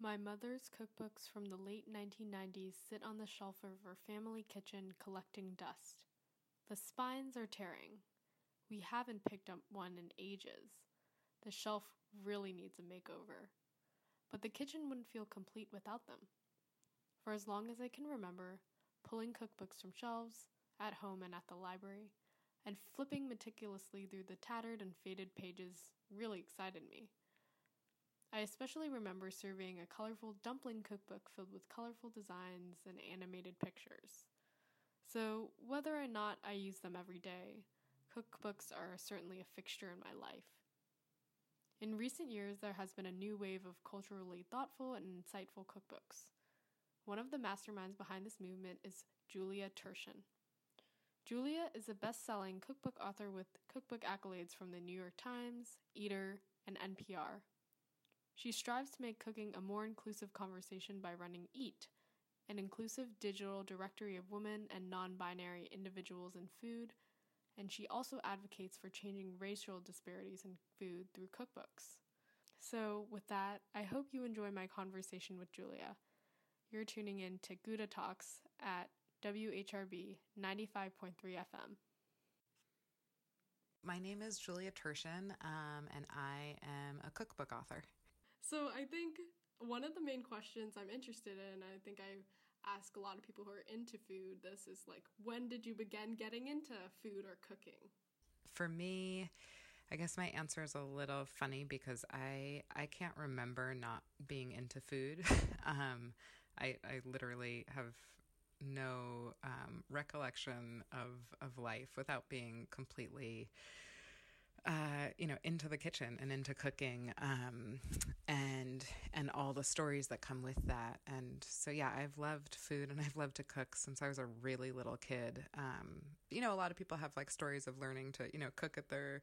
My mother's cookbooks from the late 1990s sit on the shelf of her family kitchen collecting dust. The spines are tearing. We haven't picked up one in ages. The shelf really needs a makeover. But the kitchen wouldn't feel complete without them. For as long as I can remember, pulling cookbooks from shelves, at home and at the library, and flipping meticulously through the tattered and faded pages really excited me. I especially remember surveying a colorful dumpling cookbook filled with colorful designs and animated pictures. So, whether or not I use them every day, cookbooks are certainly a fixture in my life. In recent years, there has been a new wave of culturally thoughtful and insightful cookbooks. One of the masterminds behind this movement is Julia Turshen. Julia is a best selling cookbook author with cookbook accolades from the New York Times, Eater, and NPR. She strives to make cooking a more inclusive conversation by running EAT, an inclusive digital directory of women and non binary individuals in food, and she also advocates for changing racial disparities in food through cookbooks. So, with that, I hope you enjoy my conversation with Julia. You're tuning in to Gouda Talks at WHRB 95.3 FM. My name is Julia Turshen, um, and I am a cookbook author. So I think one of the main questions I'm interested in, I think I ask a lot of people who are into food this is like, when did you begin getting into food or cooking? For me, I guess my answer is a little funny because I I can't remember not being into food. um, I I literally have no um, recollection of of life without being completely uh, you know, into the kitchen and into cooking, um, and and all the stories that come with that. And so, yeah, I've loved food and I've loved to cook since I was a really little kid. Um, you know, a lot of people have like stories of learning to, you know, cook at their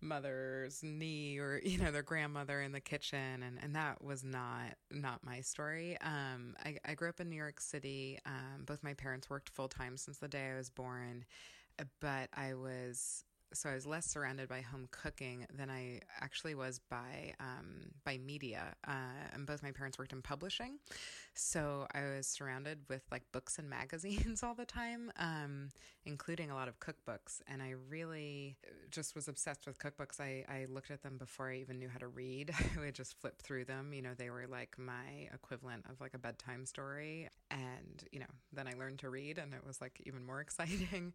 mother's knee or you know their grandmother in the kitchen, and and that was not not my story. Um, I, I grew up in New York City. Um, both my parents worked full time since the day I was born, but I was so I was less surrounded by home cooking than I actually was by um, by media. Uh, and both my parents worked in publishing, so I was surrounded with like books and magazines all the time, um, including a lot of cookbooks. And I really just was obsessed with cookbooks. I I looked at them before I even knew how to read. I would just flip through them. You know, they were like my equivalent of like a bedtime story. And you know, then I learned to read, and it was like even more exciting.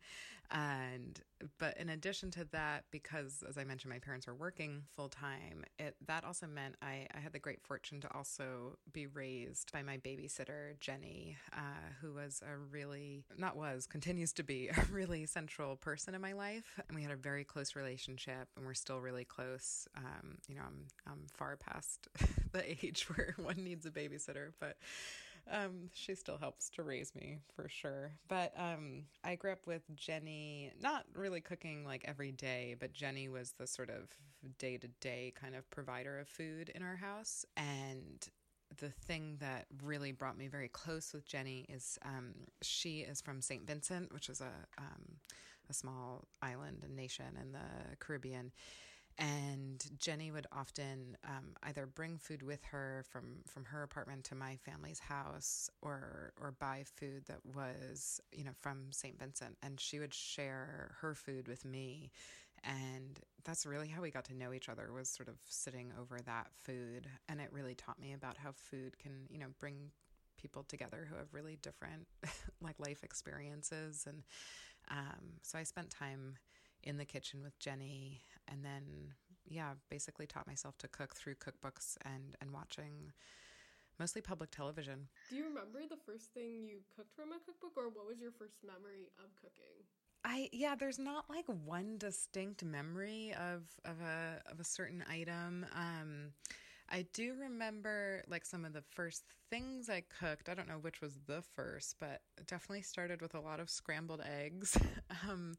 And but in addition to that, because as I mentioned, my parents were working full time, it that also meant I, I had the great fortune to also be raised by my babysitter, Jenny, uh, who was a really, not was, continues to be a really central person in my life. And we had a very close relationship and we're still really close. Um, you know, I'm, I'm far past the age where one needs a babysitter, but um, she still helps to raise me for sure. But um, I grew up with Jenny, not really cooking like every day, but Jenny was the sort of day to day kind of provider of food in our house. And the thing that really brought me very close with Jenny is um, she is from St. Vincent, which is a um, a small island and nation in the Caribbean, and Jenny would often um, either bring food with her from from her apartment to my family's house, or or buy food that was you know from St. Vincent, and she would share her food with me, and that's really how we got to know each other was sort of sitting over that food, and it really taught me about how food can you know bring people together who have really different like life experiences. And um, so i spent time in the kitchen with jenny and then yeah basically taught myself to cook through cookbooks and and watching mostly public television. Do you remember the first thing you cooked from a cookbook or what was your first memory of cooking I yeah, there's not like one distinct memory of of a of a certain item. Um I do remember like some of the first things I cooked. I don't know which was the first, but definitely started with a lot of scrambled eggs. um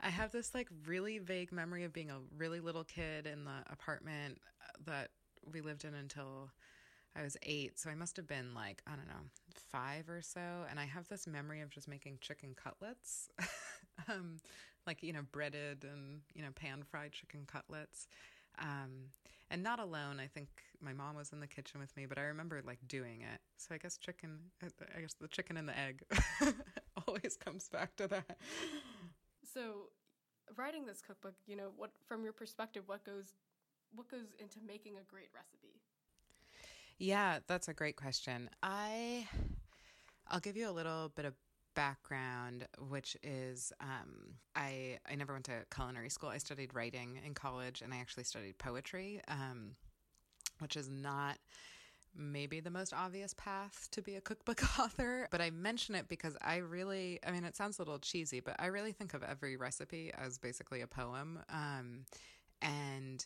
I have this like really vague memory of being a really little kid in the apartment that we lived in until I was eight, so I must have been like, I don't know, five or so. And I have this memory of just making chicken cutlets, um, like, you know, breaded and, you know, pan fried chicken cutlets. Um, and not alone. I think my mom was in the kitchen with me, but I remember like doing it. So I guess chicken, I guess the chicken and the egg always comes back to that. So, writing this cookbook, you know, what from your perspective, what goes what goes into making a great recipe? Yeah, that's a great question. I I'll give you a little bit of background, which is um, I I never went to culinary school. I studied writing in college, and I actually studied poetry, um, which is not maybe the most obvious path to be a cookbook author. But I mention it because I really, I mean, it sounds a little cheesy, but I really think of every recipe as basically a poem. Um, and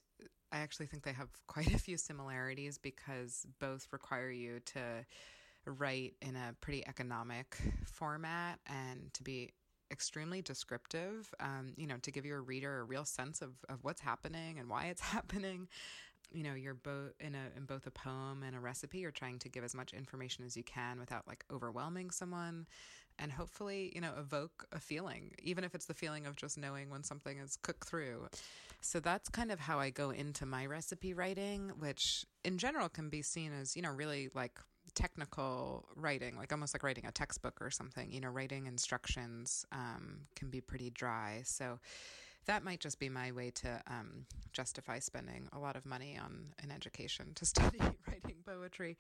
I actually think they have quite a few similarities because both require you to write in a pretty economic format and to be extremely descriptive, um, you know, to give your reader a real sense of, of what's happening and why it's happening. You know, you're both in a in both a poem and a recipe. You're trying to give as much information as you can without like overwhelming someone, and hopefully, you know, evoke a feeling, even if it's the feeling of just knowing when something is cooked through. So that's kind of how I go into my recipe writing, which in general can be seen as, you know, really like technical writing, like almost like writing a textbook or something. You know, writing instructions um, can be pretty dry. So that might just be my way to um, justify spending a lot of money on an education to study writing poetry.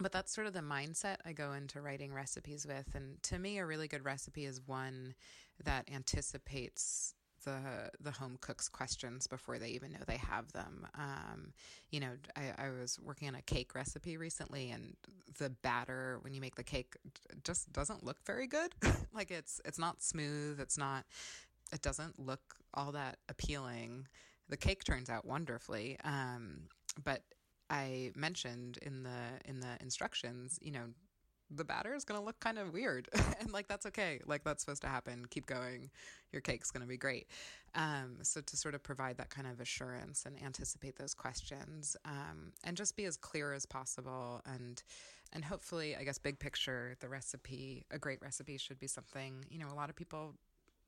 But that's sort of the mindset I go into writing recipes with. And to me, a really good recipe is one that anticipates the the home cooks questions before they even know they have them. Um, you know, I, I, was working on a cake recipe recently, and the batter when you make the cake just doesn't look very good. like it's it's not smooth. It's not. It doesn't look all that appealing. The cake turns out wonderfully, um, but I mentioned in the in the instructions, you know, the batter is going to look kind of weird. and like, that's okay. Like, that's supposed to happen. Keep going. Your cake's going to be great. Um, so, to sort of provide that kind of assurance and anticipate those questions um, and just be as clear as possible. And, and hopefully, I guess, big picture, the recipe, a great recipe should be something, you know, a lot of people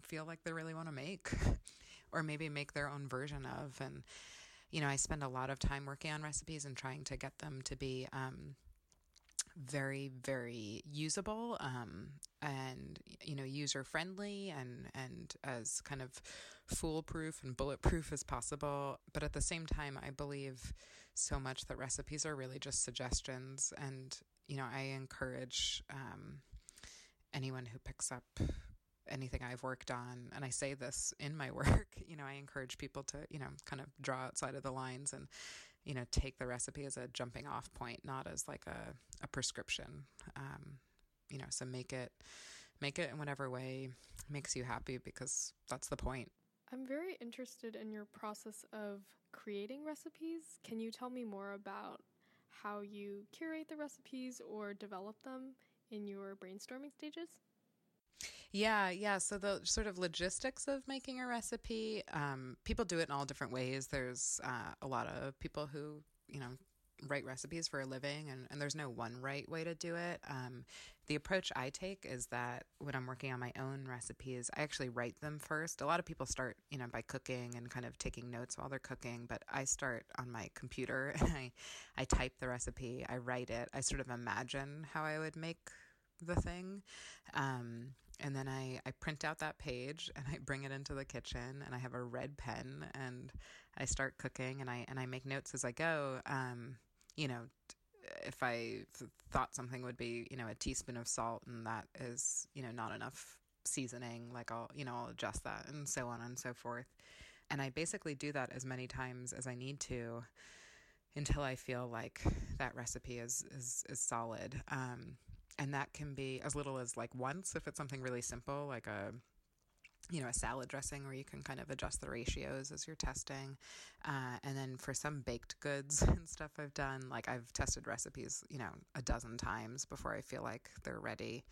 feel like they really want to make or maybe make their own version of. And, you know, I spend a lot of time working on recipes and trying to get them to be, um, very very usable um, and you know user friendly and and as kind of foolproof and bulletproof as possible. But at the same time i believe so much that recipes are really just suggestions and you know i encourage um, anyone who picks up anything I've worked on, and I say this in my work, you know, I encourage people to, you know, kind of draw outside of the lines and, you know, take the recipe as a jumping off point, not as like a, a prescription. Um, you know, so make it, make it in whatever way makes you happy because that's the point. I'm very interested in your process of creating recipes. Can you tell me more about how you curate the recipes or develop them in your brainstorming stages? Yeah, yeah. So the sort of logistics of making a recipe, um, people do it in all different ways. There's uh, a lot of people who, you know, write recipes for a living, and, and there's no one right way to do it. Um, the approach I take is that when I'm working on my own recipes, I actually write them first. A lot of people start, you know, by cooking and kind of taking notes while they're cooking, but I start on my computer and I, I type the recipe, I write it, I sort of imagine how I would make the thing. Um, and then I, I print out that page and I bring it into the kitchen and I have a red pen and I start cooking and I and I make notes as I go. Um, you know, if I thought something would be you know a teaspoon of salt and that is you know not enough seasoning, like I'll you know I'll adjust that and so on and so forth. And I basically do that as many times as I need to until I feel like that recipe is is is solid. Um, and that can be as little as like once if it's something really simple like a you know a salad dressing where you can kind of adjust the ratios as you're testing. Uh, and then for some baked goods and stuff i've done like i've tested recipes you know a dozen times before i feel like they're ready.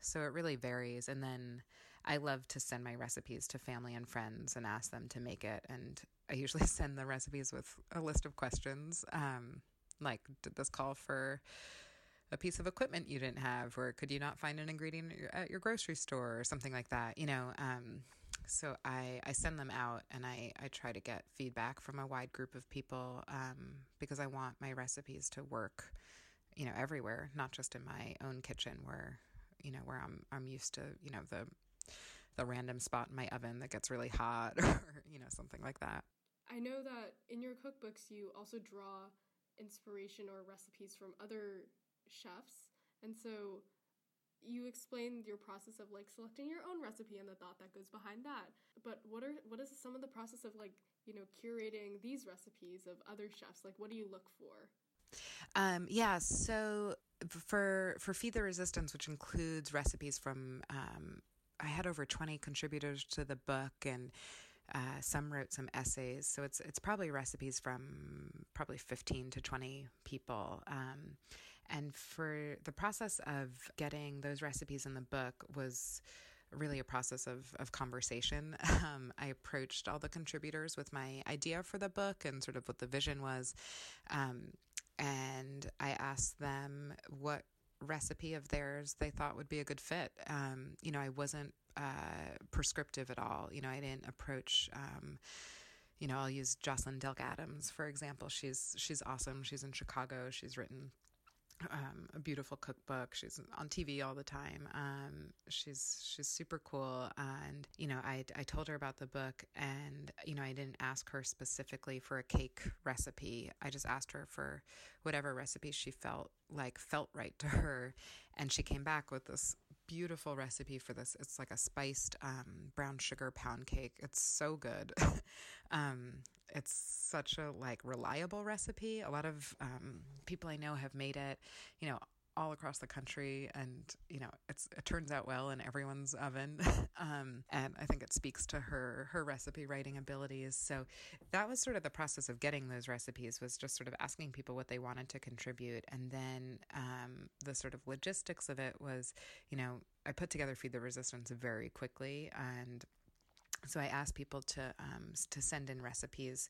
So it really varies. And then i love to send my recipes to family and friends and ask them to make it. And i usually send the recipes with a list of questions. Um, like did this call for a piece of equipment you didn't have, or could you not find an ingredient at your grocery store or something like that? You know, um, so I, I send them out and I, I try to get feedback from a wide group of people um, because I want my recipes to work, you know, everywhere, not just in my own kitchen where, you know, where I'm I'm used to, you know, the the random spot in my oven that gets really hot or, you know, something like that. I know that in your cookbooks you also draw inspiration or recipes from other chefs. And so you explained your process of like selecting your own recipe and the thought that goes behind that. But what are what is some of the process of like, you know, curating these recipes of other chefs? Like what do you look for? Um, yeah, so for for Feed the Resistance, which includes recipes from um, I had over 20 contributors to the book and uh, some wrote some essays, so it's it's probably recipes from probably 15 to 20 people. Um, and for the process of getting those recipes in the book was really a process of, of conversation. Um, I approached all the contributors with my idea for the book and sort of what the vision was. Um, and I asked them what recipe of theirs they thought would be a good fit. Um, you know, I wasn't uh, prescriptive at all. You know, I didn't approach. Um, you know, I'll use Jocelyn Delk Adams for example. She's she's awesome. She's in Chicago. She's written um, a beautiful cookbook. She's on TV all the time. Um, she's she's super cool, and you know, I I told her about the book, and you know, I didn't ask her specifically for a cake recipe. I just asked her for whatever recipe she felt like felt right to her, and she came back with this beautiful recipe for this. It's like a spiced um, brown sugar pound cake. It's so good. um, it's such a like reliable recipe. A lot of um, people I know have made it, you know, all across the country, and you know, it's it turns out well in everyone's oven. um, and I think it speaks to her her recipe writing abilities. So that was sort of the process of getting those recipes was just sort of asking people what they wanted to contribute, and then um, the sort of logistics of it was, you know, I put together Feed the Resistance very quickly and so I asked people to um, to send in recipes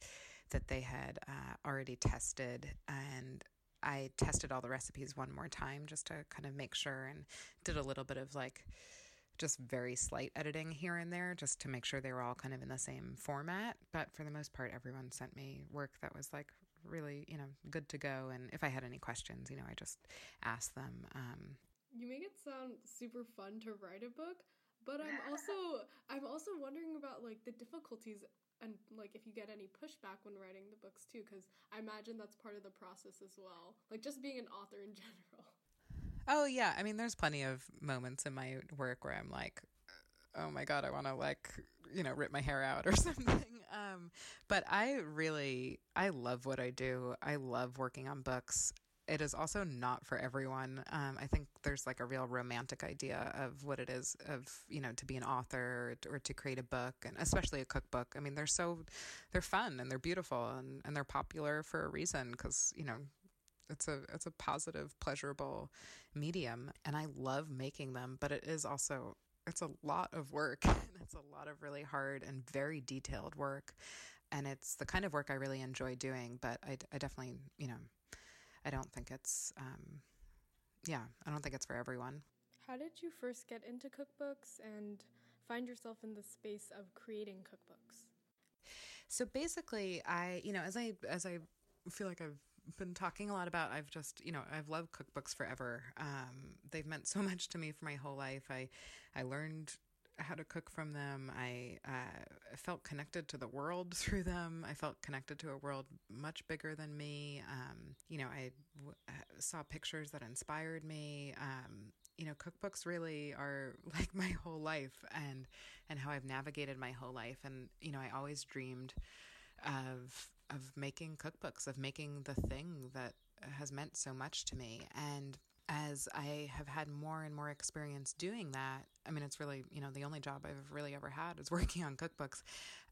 that they had uh, already tested, and I tested all the recipes one more time just to kind of make sure, and did a little bit of like just very slight editing here and there just to make sure they were all kind of in the same format. But for the most part, everyone sent me work that was like really, you know, good to go. And if I had any questions, you know, I just asked them. Um, you make it sound super fun to write a book, but I'm also I'm also wondering about like the difficulties and like if you get any pushback when writing the books too cuz I imagine that's part of the process as well. Like just being an author in general. Oh yeah, I mean there's plenty of moments in my work where I'm like oh my god, I want to like, you know, rip my hair out or something. Um, but I really I love what I do. I love working on books it is also not for everyone. Um, I think there's like a real romantic idea of what it is of you know to be an author or, or, to create a book, and especially a cookbook. I mean, they're so they're fun and they're beautiful and, and they're popular for a reason because you know it's a it's a positive, pleasurable medium, and I love making them. But it is also it's a lot of work. and it's a lot of really hard and very detailed work, and it's the kind of work I really enjoy doing. But I, I definitely you know I don't think it's, um, yeah, I don't think it's for everyone. How did you first get into cookbooks and find yourself in the space of creating cookbooks? So basically, I, you know, as I as I feel like I've been talking a lot about, I've just, you know, I've loved cookbooks forever. Um, they've meant so much to me for my whole life. I I learned how to cook from them. I uh, felt connected to the world through them. I felt connected to a world much bigger than me. Um, you know, I w- uh, saw pictures that inspired me. Um, you know, cookbooks really are like my whole life and and how I've navigated my whole life. And you know, I always dreamed of of making cookbooks, of making the thing that has meant so much to me. And as I have had more and more experience doing that, I mean, it's really, you know, the only job I've really ever had is working on cookbooks.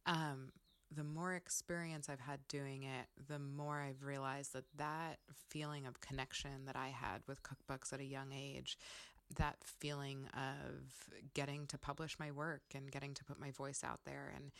Um, the more experience I've had doing it, the more I've realized that that feeling of connection that I had with cookbooks at a young age, that feeling of getting to publish my work and getting to put my voice out there and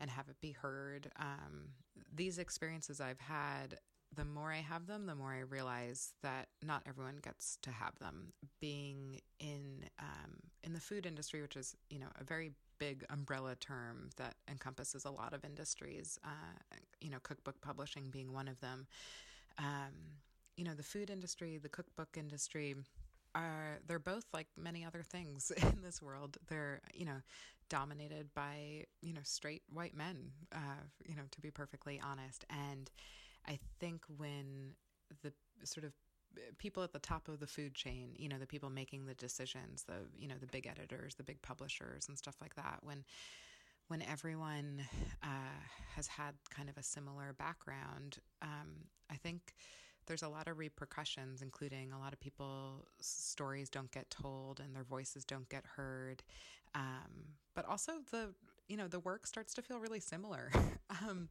and have it be heard. Um, these experiences I've had the more I have them, the more I realize that not everyone gets to have them. Being in um, in the food industry, which is you know a very big umbrella term that encompasses a lot of industries, uh, you know, cookbook publishing being one of them. Um, you know, the food industry, the cookbook industry, are they're both like many other things in this world. They're you know dominated by you know straight white men. Uh, you know, to be perfectly honest, and I think when the sort of people at the top of the food chain, you know, the people making the decisions, the you know the big editors, the big publishers, and stuff like that, when when everyone uh, has had kind of a similar background, um, I think there's a lot of repercussions, including a lot of people's stories don't get told and their voices don't get heard. Um, but also the you know the work starts to feel really similar. um,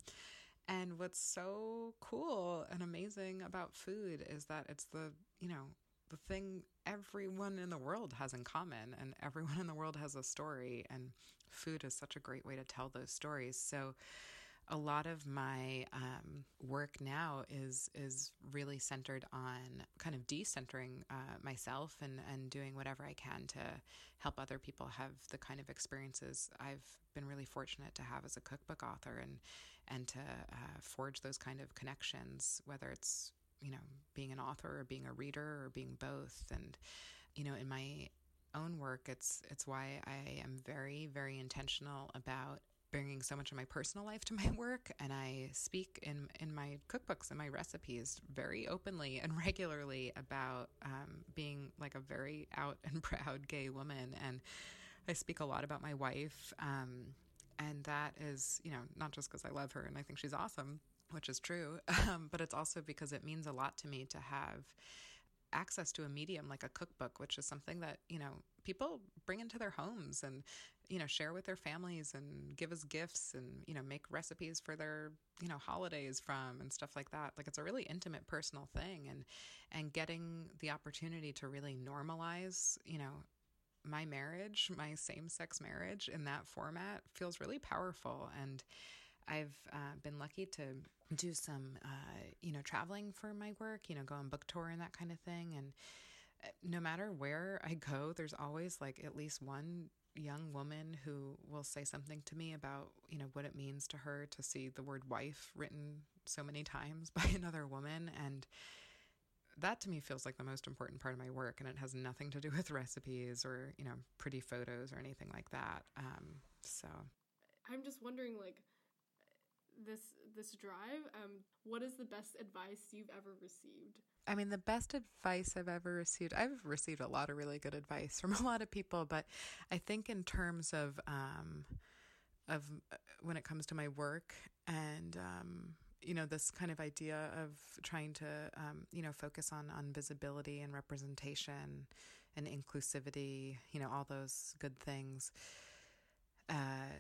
and what's so cool and amazing about food is that it's the you know the thing everyone in the world has in common, and everyone in the world has a story, and food is such a great way to tell those stories. So a lot of my um, work now is is really centered on kind of decentering uh, myself and and doing whatever I can to help other people have the kind of experiences I've been really fortunate to have as a cookbook author and and to uh, forge those kind of connections, whether it's you know being an author or being a reader or being both, and you know in my own work it's it's why I am very very intentional about bringing so much of my personal life to my work. And I speak in in my cookbooks and my recipes very openly and regularly about um, being like a very out and proud gay woman. And I speak a lot about my wife um, and that is you know not just because I love her and I think she's awesome which is true um, but it's also because it means a lot to me to have access to a medium like a cookbook, which is something that, you know, people bring into their homes and, you know, share with their families and give as gifts and, you know, make recipes for their, you know, holidays from and stuff like that. Like it's a really intimate personal thing and and getting the opportunity to really normalize, you know, my marriage, my same-sex marriage in that format feels really powerful and I've uh, been lucky to do some, uh, you know, traveling for my work, you know, go on book tour and that kind of thing. And uh, no matter where I go, there's always like at least one young woman who will say something to me about, you know, what it means to her to see the word wife written so many times by another woman. And that to me feels like the most important part of my work. And it has nothing to do with recipes or, you know, pretty photos or anything like that. Um, so I'm just wondering, like, this this drive um what is the best advice you've ever received i mean the best advice i've ever received i've received a lot of really good advice from a lot of people but i think in terms of um of uh, when it comes to my work and um you know this kind of idea of trying to um, you know focus on on visibility and representation and inclusivity you know all those good things uh,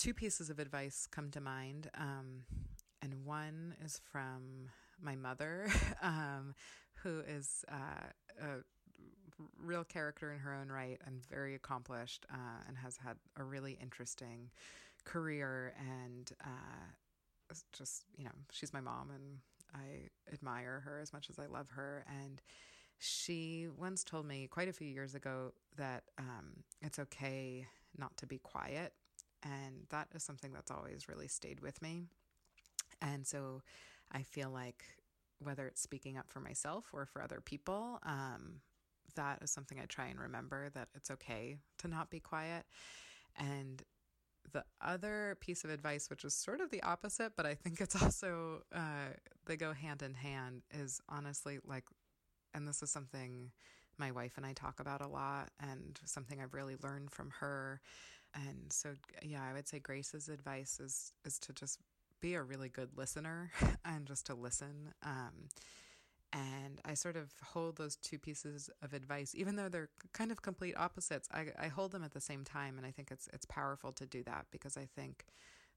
two pieces of advice come to mind. Um, and one is from my mother, um, who is uh, a real character in her own right and very accomplished uh, and has had a really interesting career. And uh, just, you know, she's my mom and I admire her as much as I love her. And she once told me quite a few years ago that um, it's okay not to be quiet and that is something that's always really stayed with me. And so I feel like whether it's speaking up for myself or for other people, um, that is something I try and remember that it's okay to not be quiet. And the other piece of advice, which is sort of the opposite, but I think it's also, uh, they go hand in hand, is honestly like, and this is something my wife and I talk about a lot, and something I've really learned from her and so, yeah, I would say Grace's advice is is to just be a really good listener and just to listen. Um, and I sort of hold those two pieces of advice, even though they're kind of complete opposites. I, I hold them at the same time, and I think it's it's powerful to do that because I think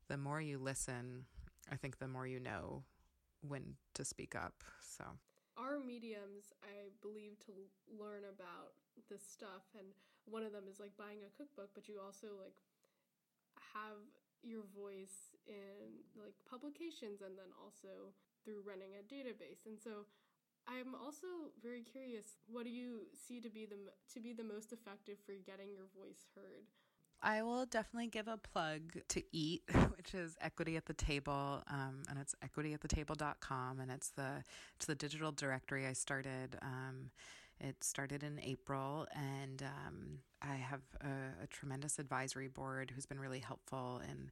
the more you listen, I think the more you know when to speak up. So our mediums, I believe, to learn about this stuff and one of them is like buying a cookbook, but you also like have your voice in like publications and then also through running a database. And so I'm also very curious what do you see to be the to be the most effective for getting your voice heard? I will definitely give a plug to EAT, which is Equity at the Table, um, and it's equityatthetable.com, and it's the it's the digital directory I started. Um, it started in April, and um, I have a, a, tremendous advisory board who's been really helpful in,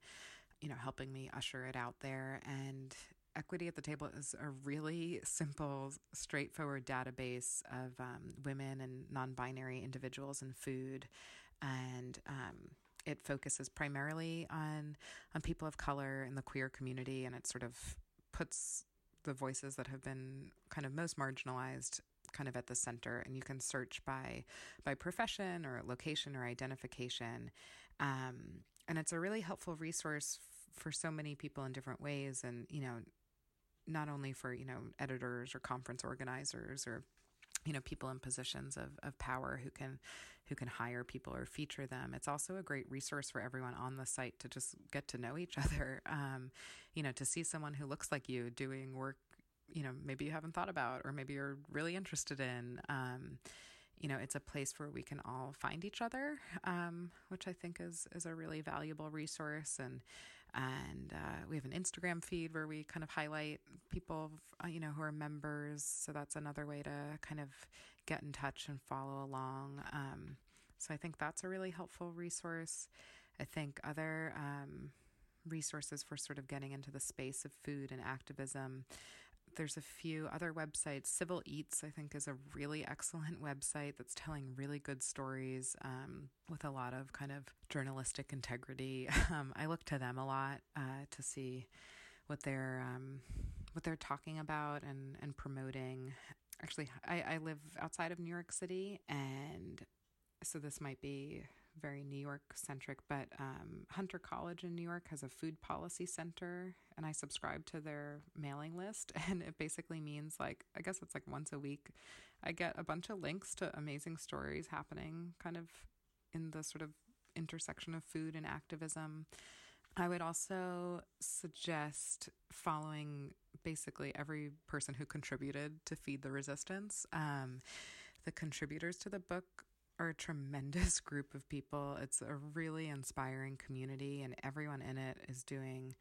you know, helping me usher it out there. And Equity at the Table is a really simple, straightforward database of um, women and non-binary individuals in food, and um, it focuses primarily on on people of color in the queer community, and it sort of puts the voices that have been kind of most marginalized kind of at the center. And you can search by by profession or location or identification. Um, and it's a really helpful resource f- for so many people in different ways. And you know not only for you know editors or conference organizers or you know people in positions of, of power who can who can hire people or feature them it's also a great resource for everyone on the site to just get to know each other um, you know to see someone who looks like you doing work you know maybe you haven't thought about or maybe you're really interested in um, you know it's a place where we can all find each other um, which i think is is a really valuable resource. And and uh, we have an instagram feed where we kind of highlight people uh, you know who are members. So that's another way to kind of get in touch and follow along. Um, so i think that's a really helpful resource. I think other um, resources for sort of getting into the space of food and activism there's a few other websites. Civil Eats, I think, is a really excellent website that's telling really good stories um, with a lot of kind of journalistic integrity. Um, I look to them a lot uh, to see what they're um, what they're talking about and and promoting. Actually, I, I live outside of New York City, and so this might be very New York centric, but um, Hunter College in New York has a food policy center, and I subscribe to their mailing list. And it basically means like, I guess it's like once a week, I get a bunch of links to amazing stories happening kind of in the sort of intersection of food and activism. I would also suggest following basically every person who contributed to Feed the Resistance. Um, the contributors to the book are a tremendous group of people. It's a really inspiring community, and everyone in it is doing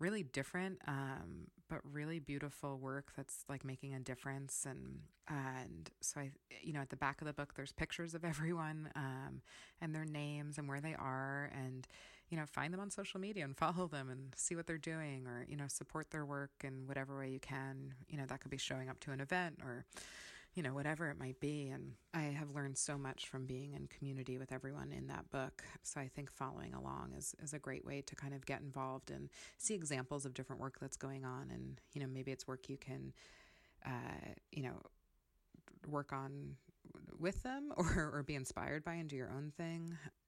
really different, um, but really beautiful work that's like making a difference. And and so I, you know, at the back of the book, there's pictures of everyone um, and their names and where they are, and you know, find them on social media and follow them and see what they're doing, or you know, support their work in whatever way you can. You know, that could be showing up to an event or you know, whatever it might be. And I have learned so much from being in community with everyone in that book. So I think following along is, is a great way to kind of get involved and see examples of different work that's going on. And, you know, maybe it's work you can, uh, you know, work on with them or, or be inspired by and do your own thing.